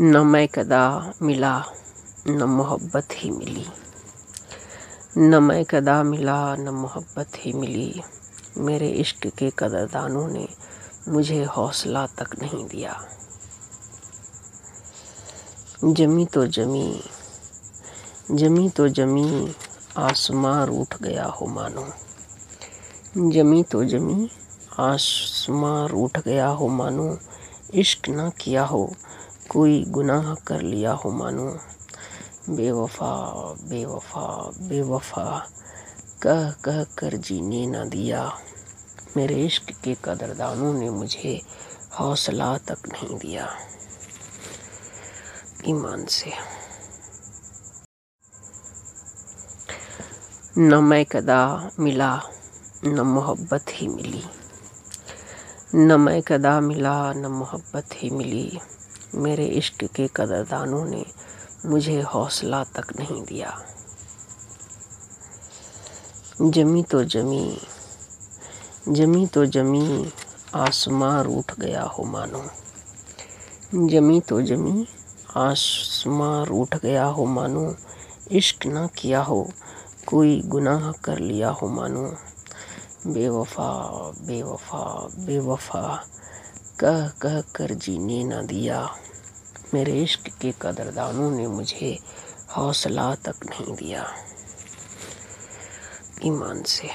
न मैं कदा मिला, न मोहब्बत ही मिली। न मैं कदा मिला, न मोहब्बत ही मिली। मेरे इश्क के कदरदानों ने मुझे हौसला तक नहीं दिया। जमी तो जमी जमी तो जमी आसमां रूठ गया हो मानो। जमी तो जमी आसमां रूठ गया हो मानो। इश्क ना किया हो कोई गुनाह कर लिया हो मानो। बेवफा बेवफा बेवफा। कह कह कर जीने ना दिया। मेरे इश्क के कदरदानों ने मुझे हौसला तक नहीं दिया। ईमान से। न मैं कदा मिला, न मोहब्बत ही मिली। न मैं कदा मिला, न मोहब्बत ही मिली। मेरे इश्क के कदरदानों ने मुझे हौसला तक नहीं दिया। जमी तो जमी जमी तो जमी आसमां रूठ गया हो मानो। जमी तो जमी आसमां रूठ गया हो मानो। इश्क ना किया हो, कोई गुनाह कर लिया हो मानो। बेवफा बेवफा बेवफा कह कह कर जीने न दिया। मेरे इश्क के कदरदानों ने मुझे हौसला तक नहीं दिया। ईमान से।